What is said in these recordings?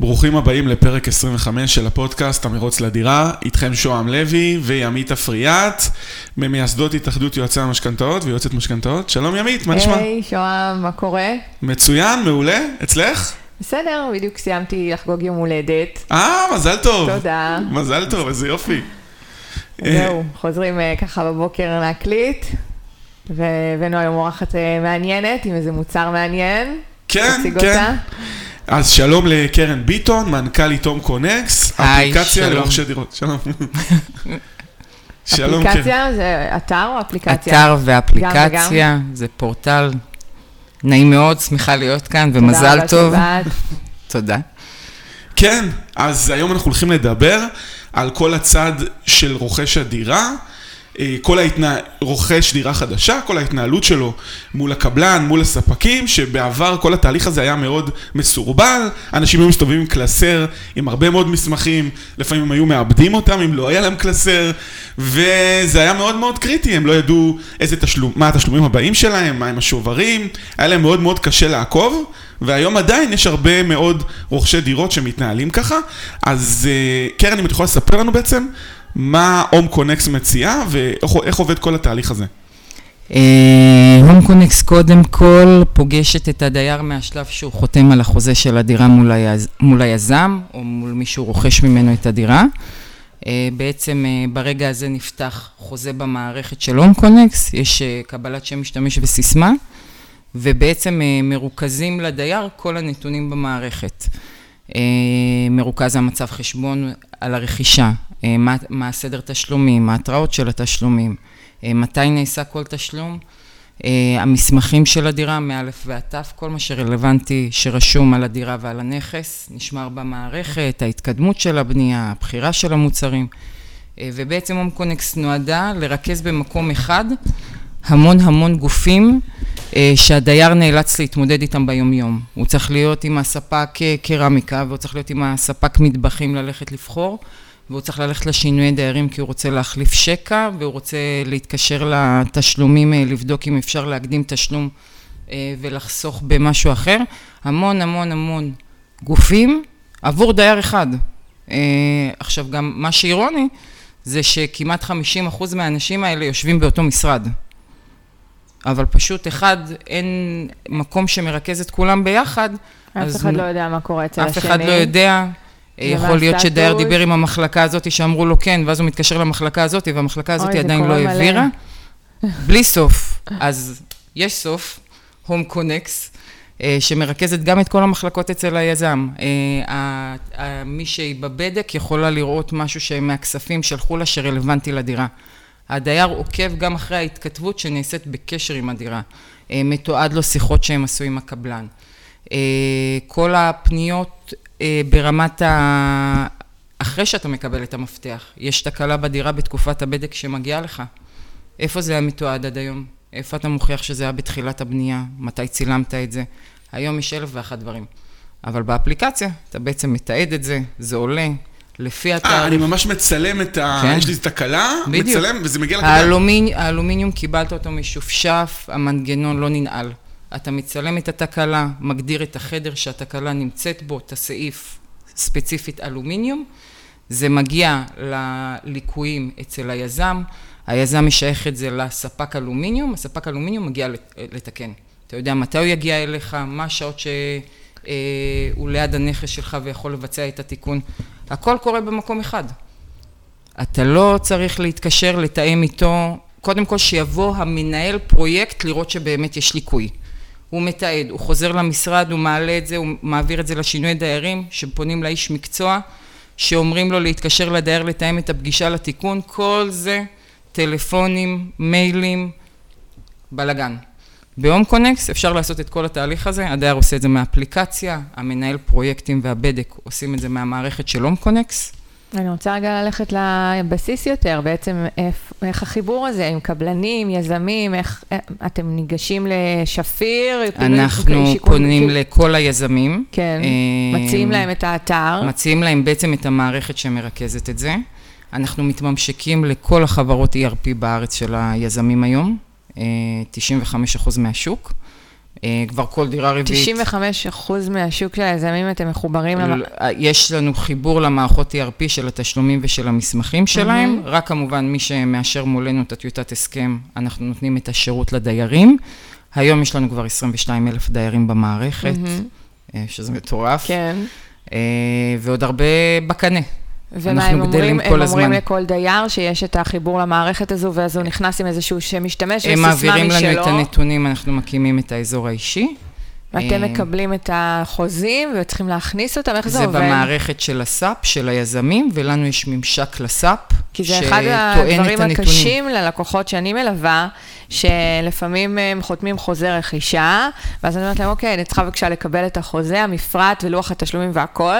ברוכים הבאים לפרק 25 של הפודקאסט המרוץ לדירה, איתכם שוהם לוי וימית אפריאט, ממייסדות התאחדות יועצי המשכנתאות ויועצת משכנתאות. שלום ימית, מה נשמע? היי, שוהם, מה קורה? מצוין, מעולה, אצלך? בסדר, בדיוק סיימתי לחגוג יום הולדת. אה, מזל טוב. תודה. מזל טוב, איזה יופי. זהו, חוזרים אה, ככה בבוקר להקליט, והבאנו היום אורחת אה, מעניינת עם איזה מוצר מעניין. כן, כן. אז שלום לקרן ביטון, מנכ"לית הום קונקס, אפליקציה. לרוכשי דירות. שלום. שלום, קרן. אפליקציה זה אתר או אפליקציה? אתר גם ואפליקציה, זה פורטל. נעים מאוד, שמחה להיות כאן, תודה ומזל רבה טוב. שבאת. תודה. כן, אז היום אנחנו הולכים לדבר על כל הצד של רוכש הדירה, כל ההתנה... רוכש דירה חדשה, כל ההתנהלות שלו מול הקבלן, מול הספקים, שבעבר כל התהליך הזה היה מאוד מסורבל, אנשים היו מסתובבים עם קלסר, עם הרבה מאוד מסמכים, לפעמים הם היו מאבדים אותם אם לא היה להם קלסר, וזה היה מאוד מאוד קריטי, הם לא ידעו איזה תשלום, מה התשלומים הבאים שלהם, מה הם השוברים, היה להם מאוד מאוד קשה לעקוב, והיום עדיין יש הרבה מאוד רוכשי דירות שמתנהלים ככה, אז אה, קרן, אם את יכולה לספר לנו בעצם מה הום קונקס מציעה ואיך איך עובד כל התהליך הזה. הום קונקס קודם כל פוגשת את הדייר מהשלב שהוא חותם על החוזה של הדירה מול, היז... מול היזם, או מול מי שהוא רוכש ממנו את הדירה. אה, בעצם אה, ברגע הזה נפתח חוזה במערכת של הום קונקס, יש אה, קבלת שם משתמש וסיסמה, ובעצם אה, מרוכזים לדייר כל הנתונים במערכת. אה, מרוכז המצב חשבון על הרכישה, אה, מה, מה הסדר תשלומים, מה ההתראות של התשלומים, אה, מתי נעשה כל תשלום, אה, המסמכים של הדירה, מאלף ועד תף, כל מה שרלוונטי שרשום על הדירה ועל הנכס, נשמר במערכת, ההתקדמות של הבנייה, הבחירה של המוצרים, אה, ובעצם הום קונקס נועדה לרכז במקום אחד המון המון גופים אה, שהדייר נאלץ להתמודד איתם ביומיום. הוא צריך להיות עם הספק אה, קרמיקה, והוא צריך להיות עם הספק מטבחים ללכת לבחור, והוא צריך ללכת לשינויי דיירים כי הוא רוצה להחליף שקע, והוא רוצה להתקשר לתשלומים, אה, לבדוק אם אפשר להקדים תשלום אה, ולחסוך במשהו אחר. המון המון המון גופים עבור דייר אחד. אה, עכשיו גם מה שאירוני זה שכמעט 50% מהאנשים האלה יושבים באותו משרד. אבל פשוט אחד, אין מקום שמרכז את כולם ביחד. אף אחד לא יודע מה קורה אצל השני. אף אחד לא יודע. ומה יכול להיות שדייר? דיבר עם המחלקה הזאת שאמרו לו כן, ואז הוא מתקשר למחלקה הזאת, והמחלקה הזאת אוי, עדיין לא. העבירה. בלי סוף. אז יש סוף, הום קונקס, שמרכזת גם את כל המחלקות אצל היזם. אה, מי שהיא בבדק יכולה לראות משהו שמהכספים שלחו לה שרלוונטי לדירה. הדייר עוקב גם אחרי ההתכתבות שנעשית בקשר עם הדירה. אה, מתועד לו שיחות שהם עשו עם הקבלן. אה, כל הפניות אה, ברמת ה... אחרי שאתה מקבל את המפתח, יש תקלה בדירה בתקופת הבדק שמגיעה לך. איפה זה היה מתועד עד היום? איפה אתה מוכיח שזה היה בתחילת הבנייה? מתי צילמת את זה? היום יש אלף ואחת דברים. אבל באפליקציה אתה בעצם מתעד את זה, זה עולה, לפי אה, התאריך. אני ממש מצלם את ה... כן. יש לי תקלה. מצלם וזה מגיע. האלומיני, האלומיניום קיבלת אותו משופשף, המנגנון לא ננעל. אתה מצלם את התקלה, מגדיר את החדר שהתקלה נמצאת בו, את הסעיף ספציפית אלומיניום, זה מגיע לליקויים אצל היזם, היזם משייך את זה לספק אלומיניום, הספק אלומיניום מגיע לת- לתקן. אתה יודע מתי הוא יגיע אליך, מה השעות שהוא ליד הנכס שלך ויכול לבצע את התיקון. הכל קורה במקום אחד. אתה לא צריך להתקשר, לתאם איתו, קודם כל שיבוא המנהל פרויקט לראות שבאמת יש ליקוי. הוא מתעד, הוא חוזר למשרד, הוא מעלה את זה, הוא מעביר את זה לשינוי דיירים, שפונים לאיש מקצוע, שאומרים לו להתקשר לדייר לתאם את הפגישה לתיקון, כל זה טלפונים, מיילים, בלאגן. בהום קונקס אפשר לעשות את כל התהליך הזה, הדייר עושה את זה מהאפליקציה, המנהל פרויקטים והבדק עושים את זה מהמערכת של הום קונקס. אני רוצה רגע ללכת לבסיס יותר, בעצם איך, איך החיבור הזה עם קבלנים, יזמים, איך אה, אתם ניגשים לשפיר? אנחנו שיכון- פונים כאילו- לכל היזמים. כן, אה, מציעים להם את האתר. מציעים להם בעצם את המערכת שמרכזת את זה. אנחנו מתממשקים לכל החברות ERP בארץ של היזמים היום, אה, 95% מהשוק, אה, כבר כל דירה רביעית. 95 אחוז מהשוק של היזמים אתם מחוברים למ... יש לנו חיבור למערכות ERP של התשלומים ושל המסמכים שלהם, רק כמובן מי שמאשר מולנו את הטיוטת הסכם, אנחנו נותנים את השירות לדיירים. היום יש לנו כבר 22 אלף דיירים במערכת, אה, שזה מטורף. כן. אה, ועוד הרבה בקנה. ומה הם אומרים? הם אומרים לכל דייר שיש את החיבור למערכת הזו, ואז הוא נכנס עם איזשהו שמשתמש וסיסמה משלו. הם מעבירים לנו את הנתונים, אנחנו מקימים את האזור האישי. ואתם מקבלים את החוזים וצריכים להכניס אותם, איך זה עובד? זה במערכת של הסאפ, של היזמים, ולנו יש ממשק לסאפ, כי זה אחד הדברים הקשים ללקוחות שאני מלווה, שלפעמים הם חותמים חוזה רכישה, ואז אני אומרת להם, אוקיי, אני צריכה בבקשה לקבל את החוזה, המפרט ולוח התשלומים והכל,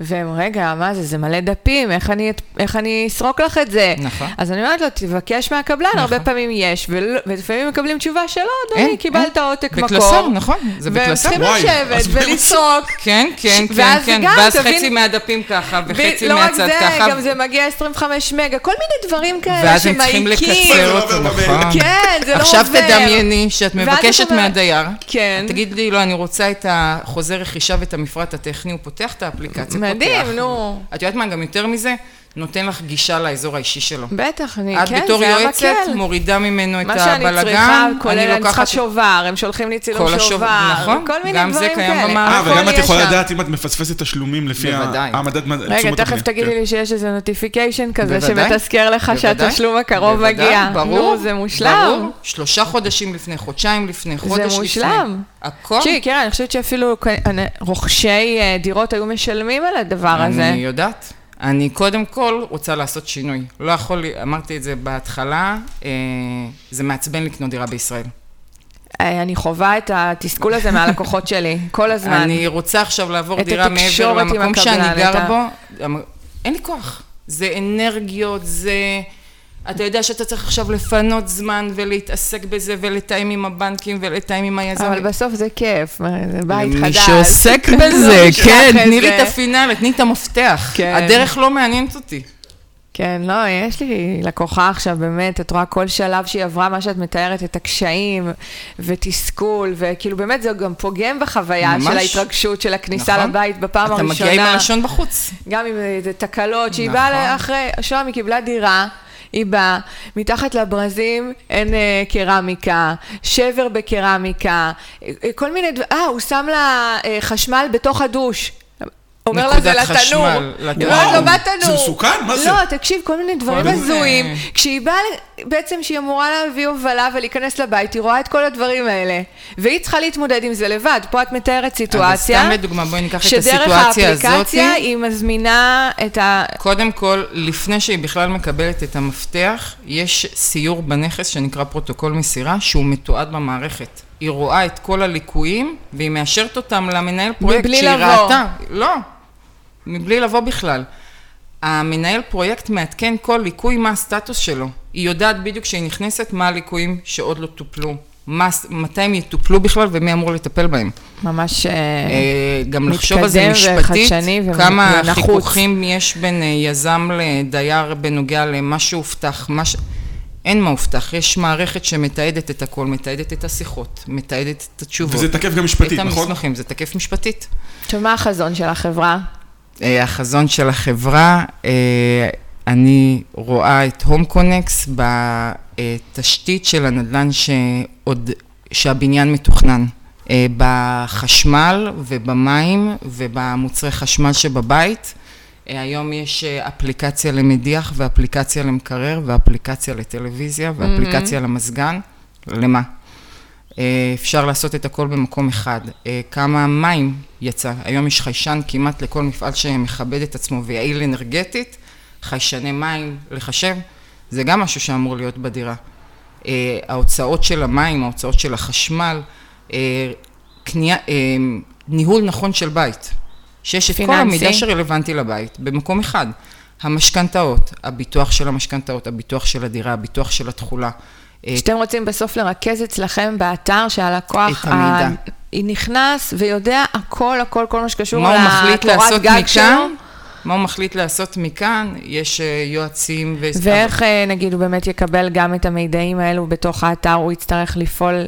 והם, רגע, מה זה, זה מלא דפים, איך אני, איך אני אסרוק לך את זה? נכון. אז אני אומרת לו, תבקש מהקבלן, נכון. הרבה פעמים יש, ולפעמים מקבלים תשובה שלא, אדוני, קיבלת עותק מקור. בקלסר, נכון, זה צריכים לשבת ולסרוק. כן, כן, כן, כן, ואז חצי מהדפים ככה, וחצי מהצד ככה. לא רק זה, גם זה מגיע 25 מגה, כל מיני דברים כאלה שמעיקים. ואז הם צריכים לקצר אותו, נכון. כן, זה לא עובר. עכשיו תדמייני שאת מבקשת מהדייר, כן. תגיד לי, לא, אני רוצה את החוזה רכישה ואת המפרט הטכני, הוא פותח את האפליקציה, מדהים, נו. את יודעת מה, גם יותר מזה, נותן לך גישה לאזור האישי שלו. בטח, אני, כן, זה המקל. את בתור יועצת מורידה ממנו את הבלגן, מה שאני צריכה, כולל אני צריכה שובר, הם שולחים לי צילום שובר, נכון, כל מיני דברים כאלה. גם זה קיים במערכת. אה, וגם את יכולה לדעת אם את מפספסת תשלומים לפי העמדת תשומת הפנים. רגע, תכף תגידי כן. לי שיש איזה נוטיפיקיישן כזה שמתזכר לך שהתשלום הקרוב מגיע. ברור, זה מושלם. ברור, שלושה חודשים לפני, חודשיים לפני, חודש לפני. זה מושלם. הכל. תראי, קרן, אני חושבת שאפילו רוכשי אה, דירות היו משלמים על הדבר הזה. אני יודעת. אני קודם כל רוצה לעשות שינוי. לא יכול, אמרתי את זה בהתחלה, אה, זה מעצבן לקנות דירה בישראל. אה, אני חווה את התסכול הזה מהלקוחות שלי, כל הזמן. אני רוצה עכשיו לעבור דירה מעבר למקום שאני גרה בו. אין לי כוח. זה אנרגיות, זה... אתה יודע שאתה צריך עכשיו לפנות זמן ולהתעסק בזה ולתאם עם הבנקים ולתאם עם היזמים. אבל בסוף זה כיף, זה בית חדש. מי שעוסק בזה, כן, תני לי את הפינאלה, תני את המפתח. כן. הדרך לא מעניינת אותי. כן, לא, יש לי לקוחה עכשיו, באמת, את רואה כל שלב שהיא עברה, מה שאת מתארת, את הקשיים ותסכול, וכאילו באמת זה גם פוגם בחוויה ממש. של ההתרגשות של הכניסה נכון. לבית בפעם אתה הראשונה. אתה מגיע עם הלשון בחוץ. גם עם תקלות, שהיא נכון. באה אחרי, שם היא קיבלה דירה. היא באה, מתחת לברזים אין אה, קרמיקה, שבר בקרמיקה, אה, כל מיני דברים, אה, הוא שם לה אה, חשמל בתוך הדוש. אומר לה זה לתנור. בתנור. זה מסוכן? מה זה? לא, תקשיב, כל מיני דברים הזויים. כשהיא באה, בעצם שהיא אמורה להביא הובלה ולהיכנס לבית, היא רואה את כל הדברים האלה. והיא צריכה להתמודד עם זה לבד. פה את מתארת סיטואציה. אבל סתם לדוגמה, בואי ניקח את הסיטואציה הזאת. שדרך האפליקציה היא מזמינה את ה... קודם כל, לפני שהיא בכלל מקבלת את המפתח, יש סיור בנכס שנקרא פרוטוקול מסירה, שהוא מתועד במערכת. היא רואה את כל הליקויים, והיא מאשרת אותם למנהל פרויקט שהיא לבוא. ראתה. לא, מבלי לבוא בכלל. המנהל פרויקט מעדכן כל ליקוי מה הסטטוס שלו. היא יודעת בדיוק כשהיא נכנסת מה הליקויים שעוד לא טופלו. מה, מתי הם יטופלו בכלל ומי אמור לטפל בהם. ממש מתקדם וחדשני גם לחשוב על זה משפטית, כמה חיכוכים יש בין יזם לדייר בנוגע למה שהובטח, מה ש... אין מה הובטח, יש מערכת שמתעדת את הכל, מתעדת את השיחות, מתעדת את התשובות. וזה תקף גם משפטית, נכון? את המסמכים, זה תקף משפטית. עכשיו, מה החזון של החברה? אה, החזון של החברה, אה, אני רואה את הום קונקס בתשתית של הנדל"ן שעוד, שהבניין מתוכנן. אה, בחשמל ובמים ובמוצרי חשמל שבבית. היום יש אפליקציה למדיח ואפליקציה למקרר ואפליקציה לטלוויזיה ואפליקציה mm-hmm. למזגן. למה? אה, אפשר לעשות את הכל במקום אחד. אה, כמה מים יצא, היום יש חיישן כמעט לכל מפעל שמכבד את עצמו ויעיל אנרגטית, חיישני מים לחשב, זה גם משהו שאמור להיות בדירה. אה, ההוצאות של המים, ההוצאות של החשמל, קנייה, ניהול נכון של בית, שיש את כל המידע שרלוונטי לבית במקום אחד. המשכנתאות, הביטוח של המשכנתאות, הביטוח של הדירה, הביטוח של התכולה. שאתם רוצים בסוף לרכז אצלכם באתר שהלקוח... את המידע. היא נכנס ויודע הכל, הכל, כל מה שקשור לקורת גג שלו. מה הוא מחליט לעשות מכאן, יש אה, יועצים ו... ואיך אה, נגיד הוא באמת יקבל גם את המידעים האלו בתוך האתר, הוא יצטרך לפעול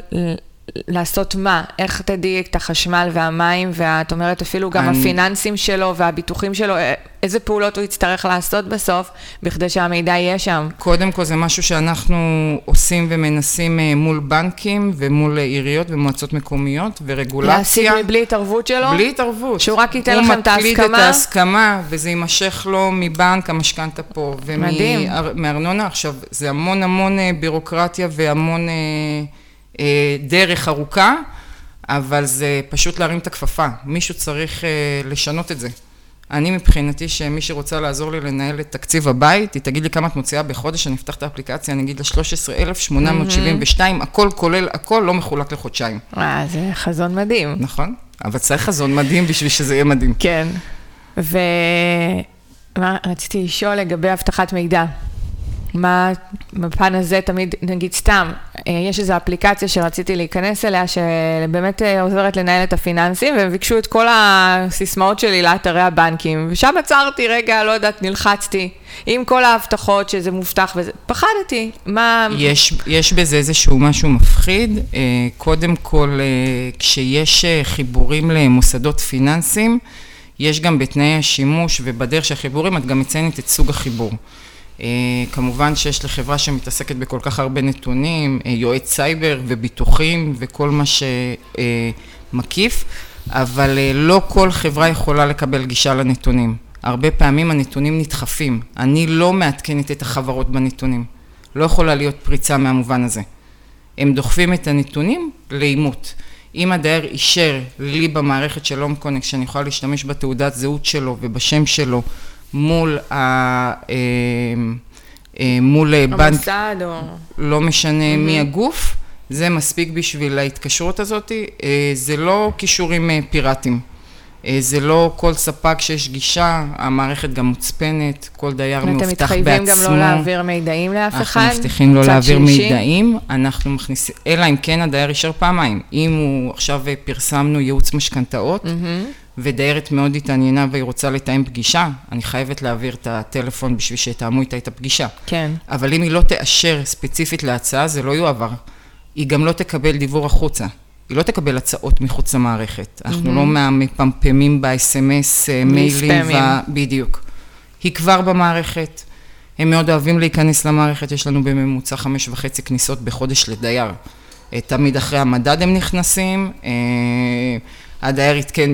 לעשות מה? איך תדעי את החשמל והמים, ואת אומרת אפילו גם אני- הפיננסים שלו והביטוחים שלו, א- איזה פעולות הוא יצטרך לעשות בסוף, בכדי שהמידע יהיה שם. קודם כל זה משהו שאנחנו עושים ומנסים אה, מול בנקים ומול אה, עיריות ומועצות מקומיות ורגולציה. להשיג מבלי התערבות שלו? בלי התערבות. שהוא רק ייתן לכם את הוא מקליד את ההסכמה? ההסכמה, וזה יימשך לו מבנק, המשכנתה פה. מדהים. ומארנונה. עכשיו, זה המון המון אה, בירוקרטיה והמון אה, אה, דרך ארוכה, אבל זה פשוט להרים את הכפפה. מישהו צריך אה, לשנות את זה. אני מבחינתי שמי שרוצה לעזור לי לנהל את תקציב הבית, היא תגיד לי כמה את מוציאה בחודש, אני אפתח את האפליקציה, אני אגיד לה 13,872, הכל כולל הכל, לא מחולק לחודשיים. אה, זה חזון מדהים. נכון? אבל צריך חזון מדהים בשביל שזה יהיה מדהים. כן. ומה רציתי לשאול לגבי אבטחת מידע. מה בפן הזה תמיד, נגיד סתם, אה, יש איזו אפליקציה שרציתי להיכנס אליה, שבאמת אה, עוזרת לנהל את הפיננסים, והם ביקשו את כל הסיסמאות שלי לאתרי הבנקים, ושם עצרתי רגע, לא יודעת, נלחצתי, עם כל ההבטחות שזה מובטח וזה, פחדתי, מה... יש, יש בזה איזשהו משהו מפחיד. אה, קודם כל, כשיש חיבורים למוסדות פיננסיים, יש גם בתנאי השימוש ובדרך של החיבורים, את גם מציינת את סוג החיבור. אה, כמובן שיש לחברה שמתעסקת בכל כך הרבה נתונים, אה, יועץ סייבר וביטוחים וכל מה שמקיף, אבל אה, לא כל חברה יכולה לקבל גישה לנתונים. הרבה פעמים הנתונים נדחפים. אני לא מעדכנת את החברות בנתונים. לא יכולה להיות פריצה מהמובן הזה. הם דוחפים את הנתונים לאימות. אם הדייר אישר לי במערכת של הום קונקט שאני יכולה להשתמש בתעודת זהות שלו ובשם שלו מול, ה, אה, אה, מול אה, בנק, המוסד או... לא משנה מי הגוף, זה מספיק בשביל ההתקשרות הזאת. זה לא כישורים פיראטיים. זה לא כל ספק שיש גישה, המערכת גם מוצפנת, כל דייר מאובטח בעצמו. מתחייבים גם לא להעביר מידעים לאף אחד? אנחנו מבטיחים לא להעביר שלישי? מידעים, אנחנו מכניסים, אלא אם כן הדייר אישר פעמיים. אם הוא, עכשיו פרסמנו ייעוץ משכנתאות, ודיירת מאוד התעניינה והיא רוצה לתאם פגישה, אני חייבת להעביר את הטלפון בשביל שיתאמו איתה את הפגישה. כן. אבל אם היא לא תאשר ספציפית להצעה, זה לא יועבר. היא גם לא תקבל דיוור החוצה. היא לא תקבל הצעות מחוץ למערכת. אנחנו לא מפמפמים ב-SMS, אה, מיילים. ו- בדיוק. היא כבר במערכת. הם מאוד אוהבים להיכנס למערכת, יש לנו בממוצע חמש וחצי כניסות בחודש לדייר. אה, תמיד אחרי המדד הם נכנסים, אה, הדייר עדכן,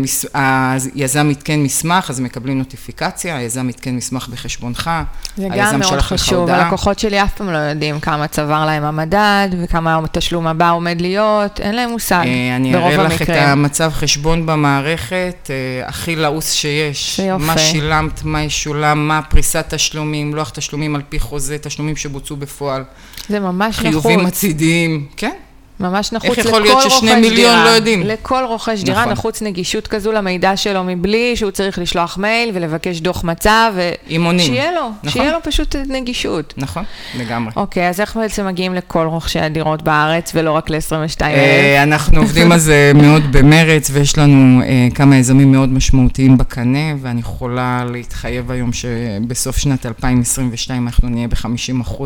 היזם עדכן מסמך, אז מקבלים נוטיפיקציה, היזם עדכן מסמך בחשבונך, זה היזם גם מאוד שלח לך חשוב, הודעה. הלקוחות שלי אף פעם לא יודעים כמה צבר להם המדד וכמה התשלום הבא עומד להיות, אין להם מושג, אה, אני ברוב אראה לך את המקרים. המצב חשבון במערכת, אה, הכי לעוס שיש. זה יופי. מה שילמת, מה ישולם, מה פריסת תשלומים, לוח תשלומים על פי חוזה, תשלומים שבוצעו בפועל, זה ממש חיובים נחוץ, עתידיים, כן. ממש נחוץ איך לכל יכול להיות ששני רוכש מיליון דירה. לא יודעים? לכל רוכש דירה נכון. נחוץ נגישות כזו למידע שלו מבלי שהוא צריך לשלוח מייל ולבקש דוח מצב, ו- עם עונים. שיהיה לו, נכון. שיהיה לו פשוט נגישות. נכון, לגמרי. אוקיי, אז איך בעצם מגיעים לכל רוכשי הדירות בארץ ולא רק ל-22 אלף? אה, אנחנו עובדים על זה מאוד במרץ, ויש לנו אה, כמה יזמים מאוד משמעותיים בקנה, ואני יכולה להתחייב היום שבסוף שנת 2022 אנחנו נהיה ב-50%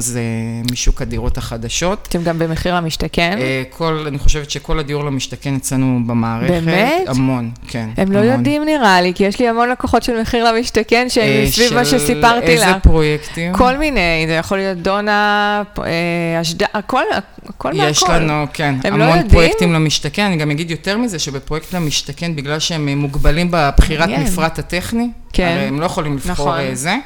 משוק הדירות החדשות. אתם גם במחיר למשתכן? אה, כל, אני חושבת שכל הדיור למשתכן אצלנו במערכת. באמת? המון, כן. הם לא המון. יודעים נראה לי, כי יש לי המון לקוחות של מחיר למשתכן שהם אה, סביב מה של שסיפרתי איזה לה. פרויקטים? כל מיני, זה יכול להיות דונה, אה, אשדוד, הכל, הכל מהכל. יש לנו, כן, הם לא המון יודעים? פרויקטים למשתכן. אני גם אגיד יותר מזה, שבפרויקט למשתכן, בגלל שהם אה, מוגבלים בבחירת מעניין. מפרט הטכני, כן. הרי הם לא יכולים לבחור נכון. אה, זה,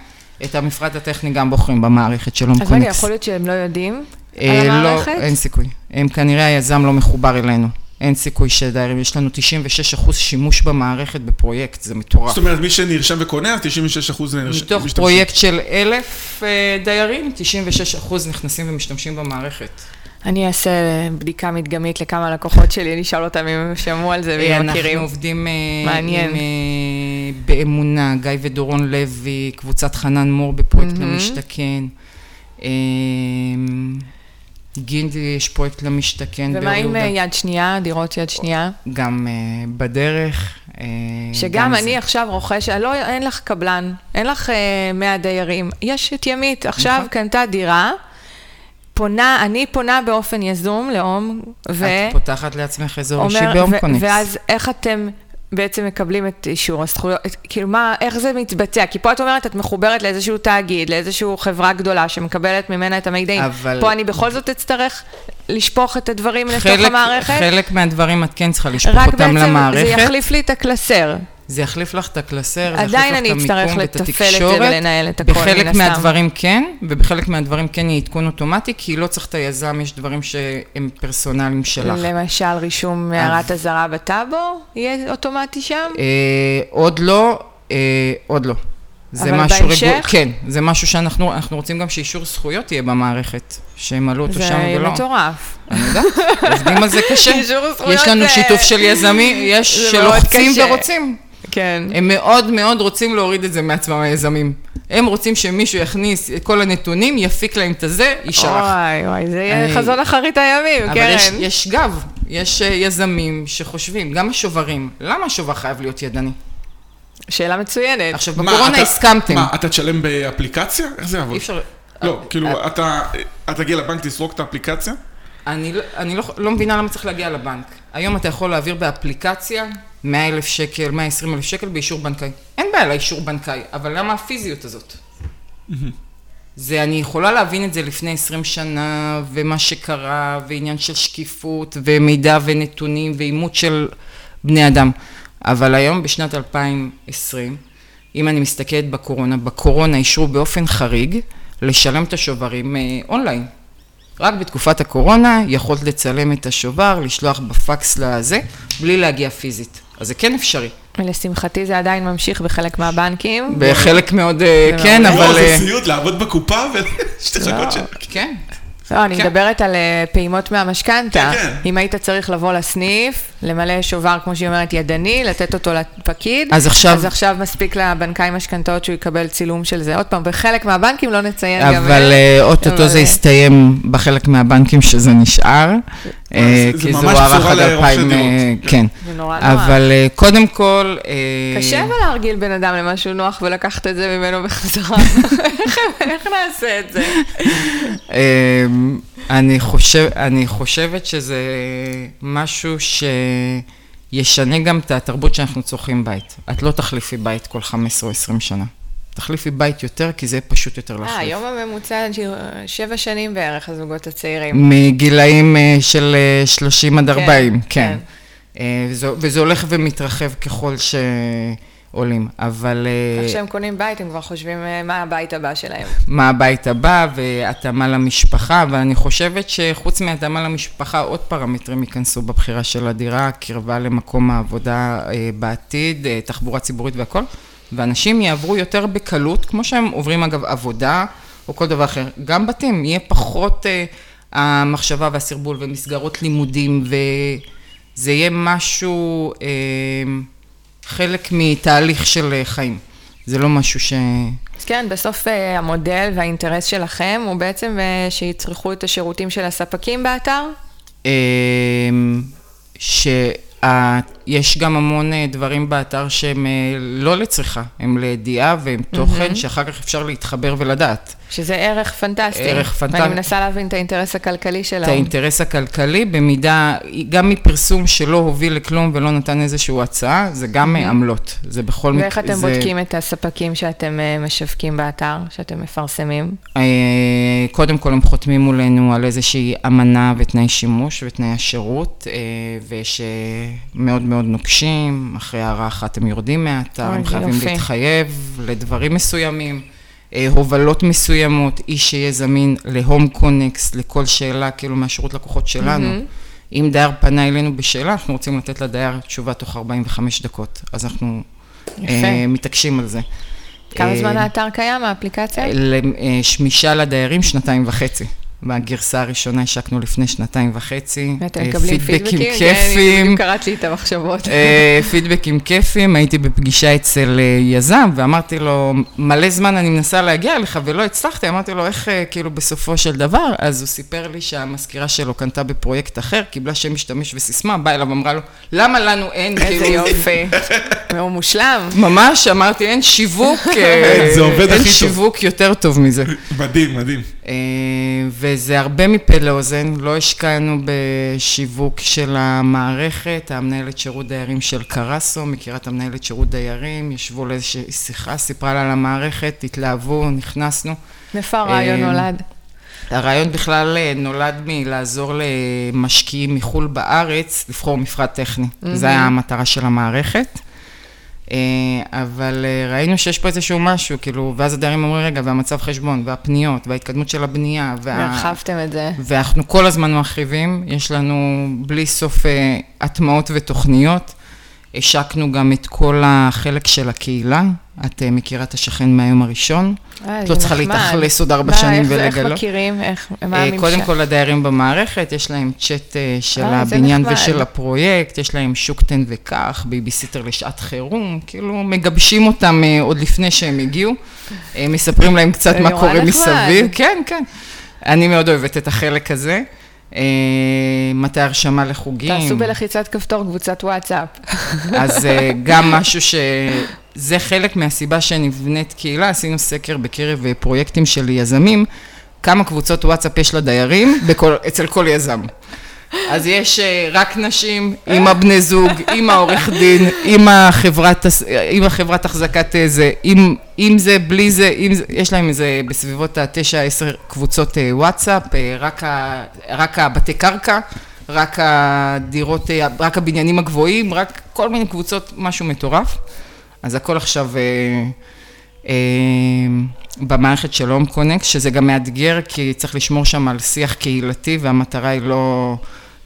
את המפרט הטכני גם בוחרים במערכת של הום אז רגע. יכול להיות שהם לא יודעים על אה, המערכת? לא, אין סיכוי. הם כנראה היזם לא מחובר אלינו. אין סיכוי שדיירים, יש לנו 96% שימוש במערכת בפרויקט, זה מטורף. זאת אומרת, מי שנרשם וקונה, אז 96 אחוז מתוך פרויקט של אלף אה, דיירים, 96% נכנסים ומשתמשים במערכת. אני אעשה בדיקה מדגמית לכמה לקוחות שלי, אני אשאל אותם אם הם שמעו על זה אה, ואם מכירים. אנחנו עובדים אה, מעניין. עם, אה, באמונה, גיא ודורון לוי, קבוצת חנן מור בפרויקט מהמם. למשתכן. גינדי יש פרויקט למשתכן ומה עם. אה, יד שנייה, דירות יד שנייה? גם אה, בדרך. אה, שגם גם אני זה. עכשיו רוכשת, לא, אין לך קבלן, אין לך אה, 100 דיירים, יש את ימית, עכשיו נכון. קנתה דירה, פונה, אני פונה באופן יזום לאום, ו... את פותחת לעצמך אזור אישי ו- קונקס. ואז איך אתם בעצם מקבלים את אישור הזכויות, כאילו מה, איך זה מתבצע? כי פה את אומרת, את מחוברת לאיזשהו תאגיד, לאיזושהי חברה גדולה שמקבלת ממנה את המידעים. אבל- פה אני בכל זאת אצטרך לשפוך את הדברים לתוך חלק, המערכת? חלק מהדברים את כן צריכה לשפוך רק אותם בעצם זה למערכת. יחליף לי את הקלסר. זה יחליף לך את הקלסר, זה עדיין יחליף לך אני את המיקום אצטרך ואת לתפעל את זה התקשורת. ולנהל את הכל, מן בחלק הסתם. מהדברים כן, ובחלק מהדברים כן יהיה עדכון אוטומטי, כי לא צריך את היזם, יש דברים שהם פרסונליים שלך. למשל, רישום מערת אזהרה בטאבו, יהיה אוטומטי שם? אה, עוד לא, אה, עוד לא. זה משהו בהמשך? כן, זה משהו שאנחנו אנחנו רוצים גם שאישור זכויות יהיה במערכת, שימלאו אותו זה שם ולא. מטורף. אני יודעת, עובדים על זה קשה. אישור זכויות יש לנו זה- שיתוף של יזמים, יש זה שלוחצים. ורוצים. כן. הם מאוד מאוד רוצים להוריד את זה מעצמם, היזמים. הם רוצים שמישהו יכניס את כל הנתונים, יפיק להם את הזה, יישלח. וואי, וואי, זה יהיה אני- חזון אחרית הימים, אבל יש, קרן. יש גב, יש אה, יזמים שחושבים, גם השוברים, למה השובר חייב להיות ידני? שאלה מצוינת. עכשיו, מה, בקורונה אתה- הסכמתם. מה, אתה תשלם באפליקציה? איך זה יעבוד? אי אפשר... לא, אה, כאילו, אתה אתה תגיע לבנק, תסרוק את האפליקציה? אני, לא- אני לא, לא מבינה למה צריך להגיע לבנק. היום אתה יכול להעביר באפליקציה 100 אלף שקל, 120 אלף שקל באישור בנקאי. אין בעיה לאישור בנקאי, אבל למה הפיזיות הזאת? זה, אני יכולה להבין את זה לפני 20 שנה, ומה שקרה, ועניין של שקיפות, ומידע ונתונים, ואימות של בני אדם. אבל היום, בשנת 2020, אם אני מסתכלת בקורונה, בקורונה אישרו באופן חריג לשלם את השוברים אה, אונליין. רק בתקופת הקורונה יכולת לצלם את השובר, לשלוח בפקס לזה, בלי להגיע פיזית. אז זה כן אפשרי. ולשמחתי זה עדיין ממשיך בחלק מהבנקים. בחלק מאוד, אה, כן, אבל... לא, זה אה, סיוט, לעבוד בקופה ושתחכות ש... כן. לא, אני כן. מדברת על אה, פעימות מהמשכנתה. כן, כן. אם היית צריך לבוא לסניף, למלא שובר, כמו שהיא אומרת, ידני, לתת אותו לפקיד, אז עכשיו- אז עכשיו מספיק לבנקאי משכנתאות שהוא יקבל צילום של זה. עוד פעם, בחלק מהבנקים לא נציין גם... אבל אה, אוטוטו זה אה, יסתיים בחלק מהבנקים שזה נשאר. אה, זה כי ממש זה הוארך עד לרוכשי 2000, אה, דירות. כן. זה נורא נורא. אבל אה, קודם כל... אה, קשה אבל להרגיל בן אדם למשהו נוח ולקחת את זה ממנו בחזרה. איך- נעשה את זה? אמ, אני, חושב, אני חושבת שזה משהו שישנה גם את התרבות שאנחנו צורכים בית. את לא תחליפי בית כל 15 או 20 שנה. תחליפי בית יותר, כי זה פשוט יותר אה, להחליף. היום הממוצע שבע שנים בערך, הזוגות הצעירים. מגילאים אה, של אה, 30 עד 40, כן. כן. אה, וזה, וזה הולך ומתרחב ככל שעולים, אבל אה, איך שהם קונים בית, הם כבר חושבים אה, מה הבית הבא שלהם. מה הבית הבא והתאמה למשפחה, אבל אני חושבת שחוץ מהתאמה למשפחה, עוד פרמטרים ייכנסו בבחירה של הדירה, קרבה למקום העבודה אה, בעתיד, אה, תחבורה ציבורית והכל, ואנשים יעברו יותר בקלות, כמו שהם עוברים אגב עבודה או כל דבר אחר. גם בתים, יהיה פחות אה, המחשבה והסרבול ומסגרות לימודים, וזה יהיה משהו, אה, חלק מתהליך של אה, חיים. זה לא משהו ש... אז כן, בסוף אה, המודל והאינטרס שלכם הוא בעצם אה, שיצרכו את השירותים של הספקים באתר? אמ, שיש גם המון אה, דברים באתר שהם אה, לא לצריכה, הם לידיעה והם תוכן שאחר כך אפשר להתחבר ולדעת. שזה ערך פנטסטי. ערך פנטסטי. ואני מנסה להבין את האינטרס הכלכלי את שלהם. האינטרס הכלכלי, במידה, גם מפרסום שלא הוביל לכלום ולא נתן איזושהי הצעה, זה גם אה, עמלות. זה בכל מקרה, ואיך אתם זה- בודקים את הספקים שאתם אה, משווקים באתר, שאתם מפרסמים? אה, קודם כל הם חותמים מולנו על איזושהי אמנה ותנאי שימוש ותנאי השירות, אה, ושמאוד מאוד נוקשים, אחרי הערה אחת הם יורדים מהאתר, הם חייבים יופי. להתחייב לדברים מסוימים, הובלות מסוימות, איש שיהיה זמין להום קונקס, לכל שאלה, כאילו מהשירות לקוחות שלנו. מהמם. אם דייר פנה אלינו בשאלה, אנחנו רוצים לתת לדייר תשובה תוך 45 דקות, אז אנחנו. אה, מתעקשים על זה. כמה אה, זמן האתר קיים, האפליקציה? לשמישה לדיירים שנתיים וחצי. בגרסה הראשונה השקנו לפני שנתיים וחצי. ואתם אה, מקבלים פידבקים? כן, כיפיים, בדיוק קראת לי את המחשבות. אה, פידבקים כיפיים. הייתי בפגישה אצל אה, יזם ואמרתי לו, מלא זמן אני מנסה להגיע אליך ולא הצלחתי. אמרתי לו, איך כאילו בסופו של דבר? אז הוא סיפר לי שהמזכירה שלו קנתה בפרויקט אחר, קיבלה שם משתמש וסיסמה, באה אליו ואמרה לו, למה לנו אין? איזה כאילו, יופי. הוא מושלם. ממש, אמרתי, אין שיווק, אין. שיווק יותר טוב מזה. מדהים, מדהים. וזה הרבה מפה לאוזן, לא השקענו בשיווק של המערכת, המנהלת שירות דיירים של קרסו, מכירה את המנהלת שירות דיירים, ישבו לאיזושהי שיחה, סיפרה לה על המערכת, התלהבו, נכנסנו. מאיפה הרעיון אה, נולד? הרעיון בכלל אה, נולד מלעזור למשקיעים מחו"ל בארץ לבחור מפרט טכני. Mm-hmm. זו הייתה המטרה של המערכת. אה, אבל אה, ראינו שיש פה איזשהו משהו, כאילו, ואז הדיירים אומרים, רגע, והמצב חשבון, והפניות, וההתקדמות של הבנייה, וה... הרחבתם את זה. ואנחנו כל הזמן מרחיבים, יש לנו בלי סוף אה, הטמעות ותוכניות. השקנו גם את כל החלק של הקהילה, את מכירה את השכן מהיום הראשון. אה, את לא צריכה. להתאכלס עוד ארבע שנים איך- איך ולגלות. מכירים? איך, מה אה, הממשק? קודם כל הדיירים במערכת, יש להם צ'אט אה, של אה, הבניין. ושל הפרויקט, יש להם שוק תן וקח, בייביסיטר לשעת חירום, כאילו מגבשים אותם אה, עוד לפני שהם הגיעו, אה, מספרים להם קצת מה קורה. מסביב, כן, כן. אני מאוד אוהבת את החלק הזה. אה, מתי הרשמה לחוגים. תעשו בלחיצת כפתור קבוצת וואטסאפ. אז אה, גם משהו ש... זה חלק מהסיבה שנבנית קהילה, עשינו סקר בקרב אה, פרויקטים של יזמים, כמה קבוצות וואטסאפ יש לדיירים בכל, אצל כל יזם. אז יש אה, רק נשים, עם הבני זוג, עם העורך דין, עם החברת, עם החברת החזקת איזה, עם, עם זה, בלי זה, עם זה, יש להם איזה בסביבות התשע, עשר קבוצות אה, וואטסאפ, אה, רק, ה, רק הבתי קרקע, רק הדירות, אה, רק הבניינים הגבוהים, רק כל מיני קבוצות, משהו מטורף. אז הכל עכשיו אה, אה, במערכת של הום קונקט, שזה גם מאתגר, כי צריך לשמור שם על שיח קהילתי, והמטרה היא לא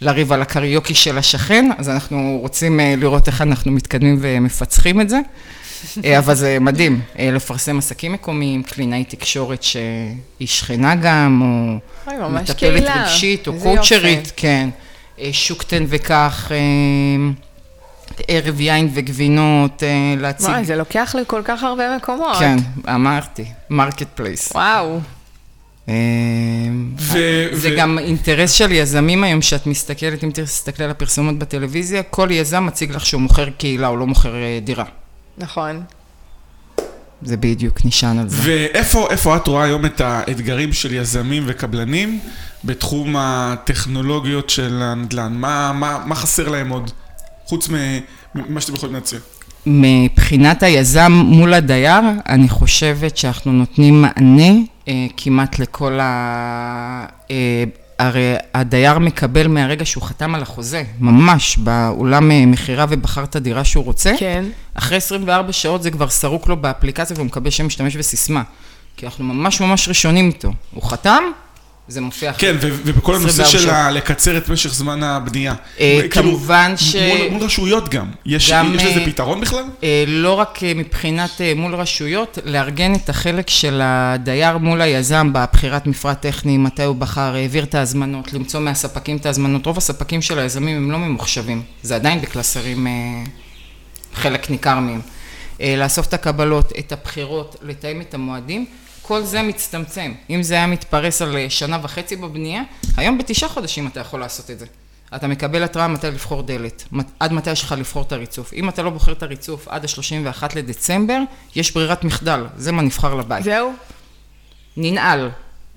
לריב על הקריוקי של השכן, אז אנחנו רוצים אה, לראות איך אנחנו מתקדמים ומפצחים את זה. אה, אבל זה מדהים, אה, לפרסם עסקים מקומיים, קלינאי תקשורת שהיא שכנה גם, או מטפלת. רגשית, או קואוצ'רית. כן. אה, שוק תן וכך, אה, ערב יין וגבינות, אה, להציג. וואי, זה לוקח לכל כך הרבה מקומות. כן, אמרתי, marketplace. וואו. ו- זה ו- גם אינטרס של יזמים היום, שאת מסתכלת, אם תסתכלי על הפרסומות בטלוויזיה, כל יזם מציג לך שהוא מוכר קהילה, הוא לא מוכר אה, דירה. נכון. זה בדיוק נשען על זה. ואיפה איפה את רואה היום את האתגרים של יזמים וקבלנים בתחום הטכנולוגיות של הנדל"ן? מה, מה, מה חסר להם עוד? חוץ ממה שאתם יכולים להציע. מבחינת היזם מול הדייר, אני חושבת שאנחנו נותנים מענה אה, כמעט לכל ה... אה, הרי הדייר מקבל מהרגע שהוא חתם על החוזה, ממש, באולם אה, מכירה ובחר את הדירה שהוא רוצה. כן. אחרי 24 שעות זה כבר סרוק לו באפליקציה והוא מקבל שם משתמש וסיסמה. כי אנחנו ממש ממש ראשונים איתו. הוא חתם, זה מופיע אחרי. כן, ובכל הנושא 24 של לקצר את משך זמן הבנייה. אה, כאילו, כמובן ש- מול, רשויות גם. יש, לזה אה, פתרון בכלל? אה, לא רק מבחינת מול רשויות, לארגן את החלק של הדייר מול היזם בבחירת מפרט טכני, מתי הוא בחר, העביר את ההזמנות, למצוא מהספקים את ההזמנות. רוב הספקים של היזמים הם לא ממוחשבים, זה עדיין בקלסרים, חלק ניכר מהם. לאסוף את הקבלות, את הבחירות, לתאם את המועדים, כל זה מצטמצם. אם זה היה מתפרס על שנה וחצי בבנייה, היום בתשעה חודשים אתה יכול לעשות את זה. אתה מקבל התראה מתי לבחור דלת, עד מתי יש לך לבחור את הריצוף. אם אתה לא בוחר את הריצוף עד ה-31 לדצמבר, יש ברירת מחדל, זה מה נבחר לבית. זהו? ננעל.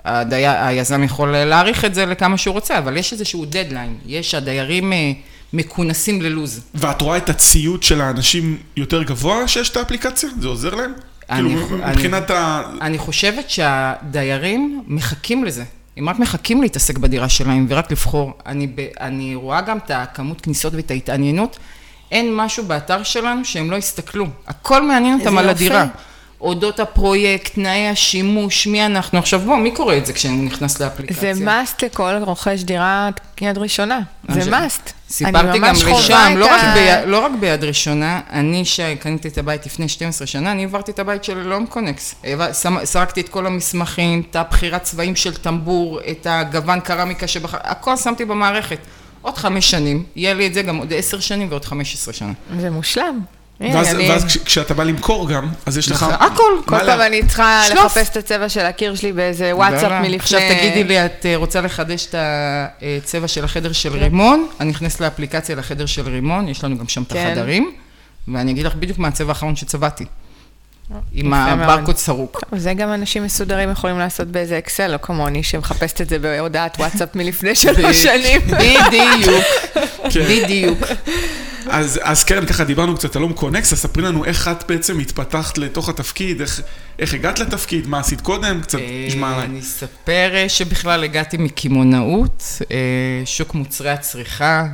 הדי... היזם יכול להאריך את זה לכמה שהוא רוצה, אבל יש איזשהו דדליין. יש, הדיירים אה, מכונסים ללוז. ואת רואה את הציות של האנשים יותר גבוה שיש את האפליקציה? זה עוזר להם? אני- כאילו, אני- מבחינת ה... אני חושבת שהדיירים מחכים לזה. הם רק מחכים להתעסק בדירה שלהם ורק לבחור. אני, ב, אני רואה גם את הכמות כניסות ואת ההתעניינות. אין משהו באתר שלנו שהם לא יסתכלו. הכל מעניין אותם איזה על יופי. אודות הפרויקט, תנאי השימוש, מי אנחנו. עכשיו בוא, מי קורא את זה כשהוא נכנס לאפליקציה? זה מאסט לכל רוכש דירה יד ראשונה. זה מאסט. סיפרתי גם לשם, את לא, ה- ביד, לא רק ביד ראשונה, אני שקניתי את הבית לפני 12 שנה, אני העברתי את הבית של לום קונקס. סרקתי את כל המסמכים, את הבחירת צבעים של טמבור, את הגוון קרמיקה שבחר, הכל שמתי במערכת. עוד חמש שנים, יהיה לי את זה גם עוד עשר שנים ועוד חמש עשרה שנה. זה מושלם. ואז, אני- ואז כש, כשאתה בא למכור גם, אז יש לך... הכל. כל פעם לה- אני צריכה שלוף. לחפש את הצבע של הקיר שלי באיזה וואטסאפ. מלפני... עכשיו תגידי לי, את אה, רוצה לחדש את הצבע של החדר של כן. רימון? אני נכנסת לאפליקציה לחדר של רימון, יש לנו גם שם את כן. החדרים, ואני אגיד לך בדיוק מה הצבע האחרון שצבעתי. עם. הברקוד סרוק. זה גם אנשים מסודרים יכולים לעשות באיזה אקסל, לא כמוני שמחפשת את זה בהודעת וואטסאפ מלפני שלוש שנים. בדיוק, כן. בדיוק. אז, אז קרן, ככה דיברנו קצת על Home Connex, אז ספרי לנו איך את בעצם התפתחת לתוך התפקיד, איך, איך הגעת לתפקיד, מה עשית קודם, קצת נשמע אה, עליי. אני אספר אה, שבכלל הגעתי מקמעונאות, אה, שוק מוצרי הצריכה,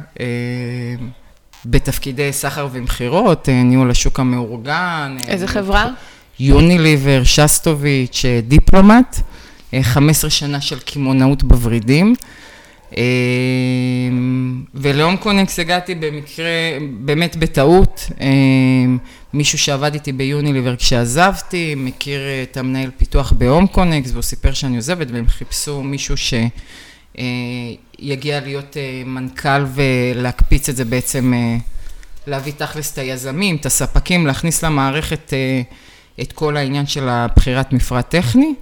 בתפקידי סחר ומכירות, ניהול השוק המאורגן. איזה חברה? יוניליבר, שסטוביץ', דיפלומט, אה, 15 שנה של קמעונאות בוורידים. אה, ולהום קונקס הגעתי במקרה, באמת בטעות, אה, מישהו שעבד איתי ביוניליבר כשעזבתי, מכיר אה, את המנהל פיתוח בהום קונקס, והוא סיפר שאני עוזבת, והם חיפשו מישהו שיגיע להיות אה, מנכ"ל ולהקפיץ את זה בעצם, אה, להביא תכלס את היזמים, את הספקים, להכניס למערכת אה, את כל העניין של הבחירת מפרט טכני.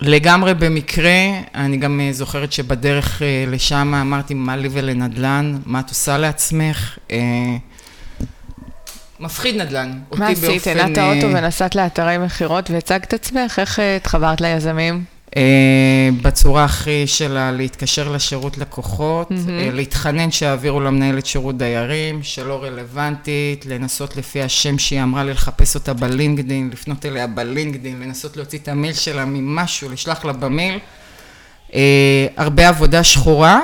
לגמרי במקרה, אני גם אה, זוכרת שבדרך אה, לשם אמרתי, מה לי ולנדל"ן, מה את עושה לעצמך? אה, מפחיד נדל"ן. מה עשית? באופן, הנעת האוטו אה, ונסעת לאתרי מכירות והצגת עצמך? איך התחברת ליזמים? אה, בצורה הכי שלה להתקשר לשירות לקוחות, מהמם. אה, להתחנן שיעבירו למנהלת שירות דיירים, שלא רלוונטית, לנסות לפי השם שהיא אמרה לי לחפש אותה בלינקדאין, לפנות אליה בלינקדאין, לנסות להוציא את המייל שלה ממשהו, לשלוח לה במייל. אה, הרבה עבודה שחורה.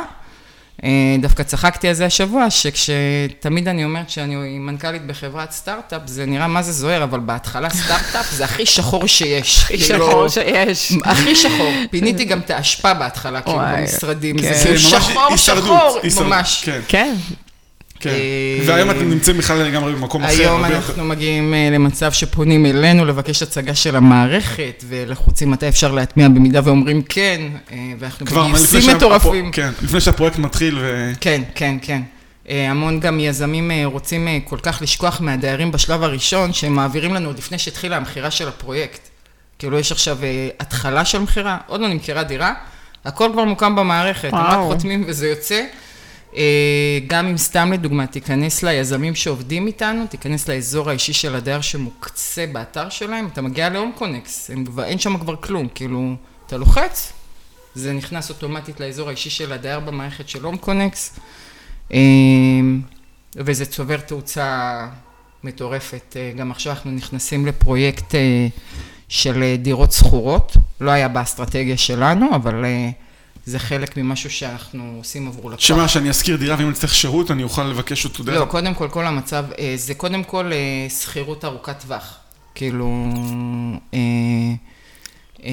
אה, דווקא צחקתי על זה השבוע, שכשתמיד אני אומרת שאני מנכ"לית בחברת סטארט-אפ, זה נראה מה זה זוהר, אבל בהתחלה סטארט-אפ זה הכי שחור שיש. הכי כאילו, שחור שיש. הכי שחור. פיניתי גם את האשפה בהתחלה, כאילו, במשרדים. כן. זה כאילו ממש שחור, שחור, ממש. כן, כן. אה, והיום אתם נמצאים בכלל לגמרי במקום אחר. היום אנחנו מגיעים אה, למצב שפונים אלינו לבקש הצגה של המערכת, ולחוצים מתי אפשר להטמיע במידה ואומרים כן, אה, ואנחנו בגיוסים שהפרו- מטורפים. כן, לפני שהפרויקט מתחיל ו... כן, כן, כן. המון גם יזמים רוצים כל כך לשכוח מהדיירים בשלב הראשון, שהם מעבירים לנו עוד לפני שהתחילה המכירה של הפרויקט. כאילו יש עכשיו התחלה של מכירה, עוד לא נמכרה דירה, הכל כבר מוקם במערכת, הם רק. חותמים וזה יוצא. אה, גם אם סתם לדוגמה תיכנס ליזמים שעובדים איתנו, תיכנס לאזור האישי של הדייר שמוקצה באתר שלהם, אתה מגיע להום קונקס, אין שם כבר כלום, כאילו, אתה לוחץ, זה נכנס אוטומטית לאזור האישי של הדייר במערכת של הום קונקס, אה, וזה צובר תאוצה מטורפת. אה, גם עכשיו אנחנו נכנסים לפרויקט של דירות שכורות, לא היה באסטרטגיה שלנו, אבל זה חלק ממשהו שאנחנו עושים עבור לקוח. שמה, שאני אשכיר דירה ואם אני צריך שירות, אני אוכל לבקש אותו דרך... לא, קודם כל, כל המצב, אה, זה קודם כל אה, שכירות ארוכת טווח. כאילו, אה, אה,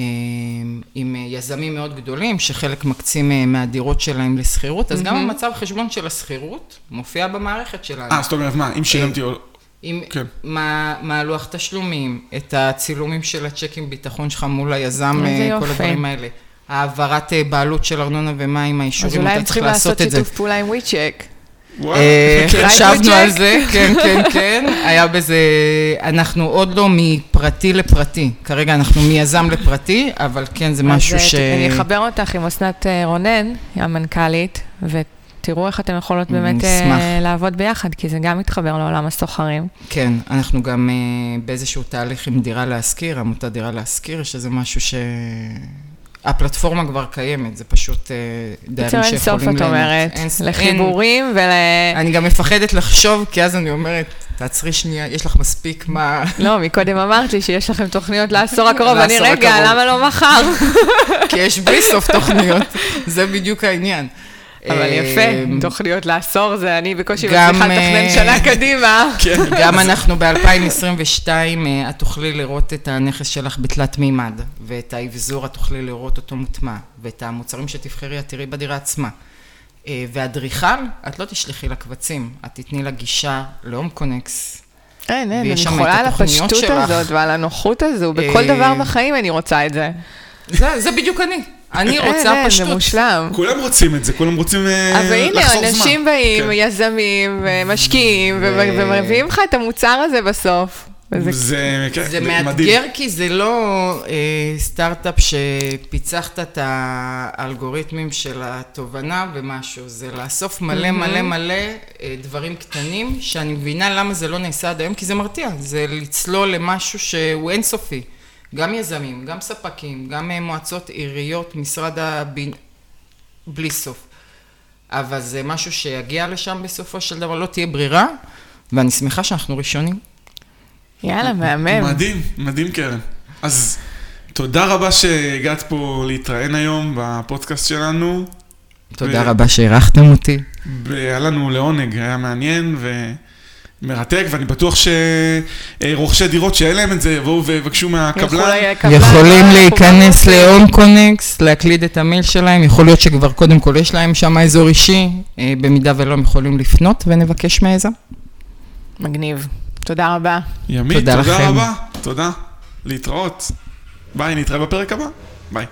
עם יזמים מאוד גדולים, שחלק מקצים אה, מהדירות שלהם לשכירות, אז גם. המצב חשבון של השכירות מופיע במערכת שלנו. אה, זאת אומרת, מה, אם שילמתי... עם כן. מה, מה הלוח תשלומים, את הצילומים של הצ'קים ביטחון שלך מול היזם. כל הדברים האלה. העברת אה, בעלות של ארנונה ומים, אז האישורים, אולי הם אתה צריך צריכים לעשות לעשות את זה. שיתוף פעולה עם וויצ'ק. וואו. אה, חשבנו? על זה, כן, כן, כן. היה בזה, אנחנו עוד לא מפרטי לפרטי. כרגע אנחנו מיזם לפרטי, אבל כן, זה משהו אז, אה, ש... אני אחבר אותך עם אסנת רונן, המנכ"לית, ותראו איך אתם יכולות באמת נשמח. לעבוד ביחד, כי זה גם מתחבר לעולם הסוחרים. כן, אנחנו גם באיזשהו תהליך עם דירה להשכיר, עמותת דירה להשכיר, שזה משהו ש... הפלטפורמה כבר קיימת, זה פשוט אה, בקיצור, דיירים אין סוף, שיכולים... את. אומרת, לחיבורים ול... אני גם מפחדת לחשוב, כי אז אני אומרת, תעצרי שנייה, יש לך מספיק מה... לא, מקודם אמרת לי שיש לכם תוכניות לעשור הקרוב, אני רגע. למה לא מחר? כי יש בלי סוף תוכניות, זה בדיוק העניין. אבל אה, יפה, תוכניות לעשור זה אני בקושי גם, מצליחה לתכנן אה, שנה קדימה. כן. גם אנחנו ב-2022, אה, את תוכלי לראות את הנכס שלך בתלת מימד, ואת האבזור את תוכלי לראות אותו מוטמע, ואת המוצרים שתבחרי את תראי בדירה עצמה. אה, ואדריכל, את לא תשלחי לה קבצים, את תתני לה גישה להום קונקס. אין, אין, אני יכולה על הפשטות. הזאת ועל הנוחות הזו, בכל דבר בחיים אני רוצה את. זה, זה בדיוק אני. אני אין, רוצה אין, זה פשטות. מושלם. כולם רוצים את זה, כולם רוצים אה, אבל הנה, לחסוך זמן. אנשים באים, כן. יזמים ומשקיעים, ו- ומביאים לך את המוצר הזה בסוף. וזה- זה, כן, זה. מאתגר כי זה לא אה, סטארט-אפ שפיצחת את האלגוריתמים של התובנה ומשהו, זה לאסוף מלא מלא מלא אה, דברים קטנים, שאני מבינה למה זה לא נעשה עד היום, כי זה מרתיע, זה לצלול למשהו שהוא אינסופי. גם יזמים, גם ספקים, גם אה, מועצות עיריות, משרד הבין... בלי סוף. אבל זה משהו שיגיע לשם בסופו של דבר, לא תהיה ברירה, ואני שמחה שאנחנו ראשונים. יאללה, מהמם. מדהים, מדהים קרן. אז תודה רבה שהגעת פה להתראיין היום בפודקאסט שלנו. תודה ו- רבה שהערכתם אותי. והיה לנו לעונג, היה מעניין ומרתק, ואני בטוח שרוכשי דירות שאין להם את זה יבואו ויבקשו מהקבלן. יכולים להיכנס להום קונקס, להקליד את המייל שלהם, יכול להיות שכבר קודם כל יש להם שם אזור אישי, אה, במידה ולא הם יכולים לפנות ונבקש מהיזם. מגניב. תודה רבה. ימית, תודה תודה לכם. רבה. תודה. להתראות. ביי, נתראה בפרק הבא. ביי.